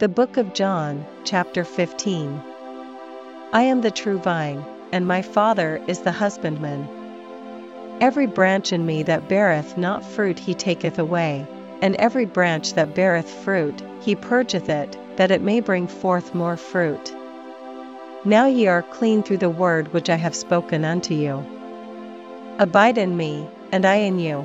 The Book of John, chapter 15. I am the true vine, and my Father is the husbandman. Every branch in me that beareth not fruit he taketh away, and every branch that beareth fruit, he purgeth it, that it may bring forth more fruit. Now ye are clean through the word which I have spoken unto you. Abide in me, and I in you.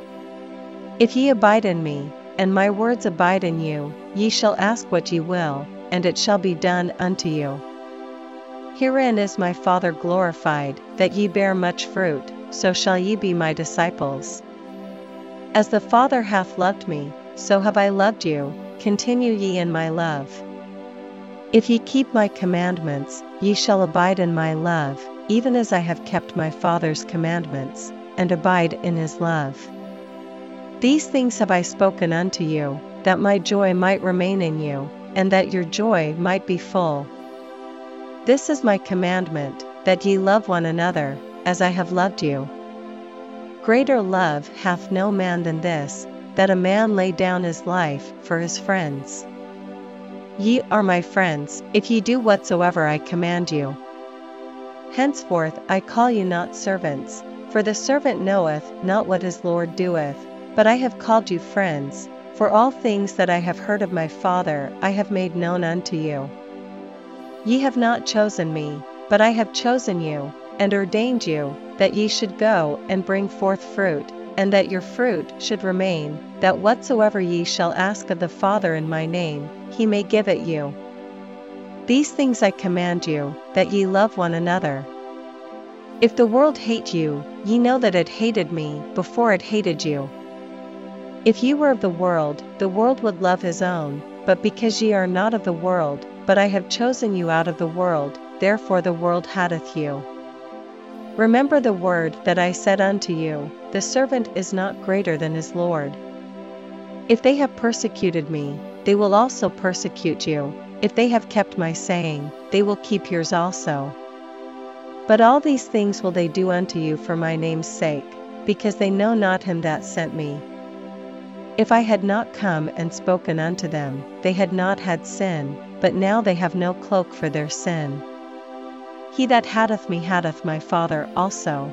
If ye abide in me, and my words abide in you, ye shall ask what ye will, and it shall be done unto you. Herein is my Father glorified, that ye bear much fruit, so shall ye be my disciples. As the Father hath loved me, so have I loved you, continue ye in my love. If ye keep my commandments, ye shall abide in my love, even as I have kept my Father's commandments, and abide in his love. These things have I spoken unto you, that my joy might remain in you, and that your joy might be full. This is my commandment, that ye love one another, as I have loved you. Greater love hath no man than this, that a man lay down his life for his friends. Ye are my friends, if ye do whatsoever I command you. Henceforth I call you not servants, for the servant knoweth not what his Lord doeth but I have called you friends, for all things that I have heard of my Father I have made known unto you. Ye have not chosen me, but I have chosen you, and ordained you, that ye should go and bring forth fruit, and that your fruit should remain, that whatsoever ye shall ask of the Father in my name, he may give it you. These things I command you, that ye love one another. If the world hate you, ye know that it hated me before it hated you. If ye were of the world, the world would love his own, but because ye are not of the world, but I have chosen you out of the world, therefore the world hateth you. Remember the word that I said unto you, The servant is not greater than his Lord. If they have persecuted me, they will also persecute you, if they have kept my saying, they will keep yours also. But all these things will they do unto you for my name's sake, because they know not him that sent me. If I had not come and spoken unto them, they had not had sin, but now they have no cloak for their sin. He that hateth me hateth my Father also.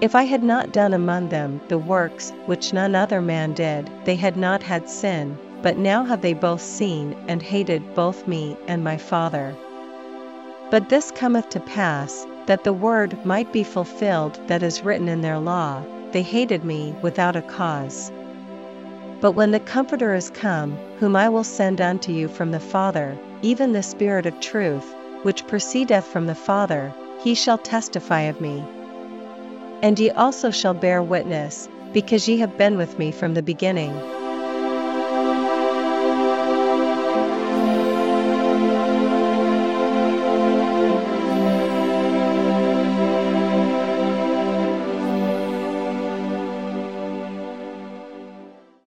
If I had not done among them the works which none other man did, they had not had sin, but now have they both seen and hated both me and my Father. But this cometh to pass, that the word might be fulfilled that is written in their law, they hated me without a cause. But when the Comforter is come, whom I will send unto you from the Father, even the Spirit of truth, which proceedeth from the Father, he shall testify of me. And ye also shall bear witness, because ye have been with me from the beginning.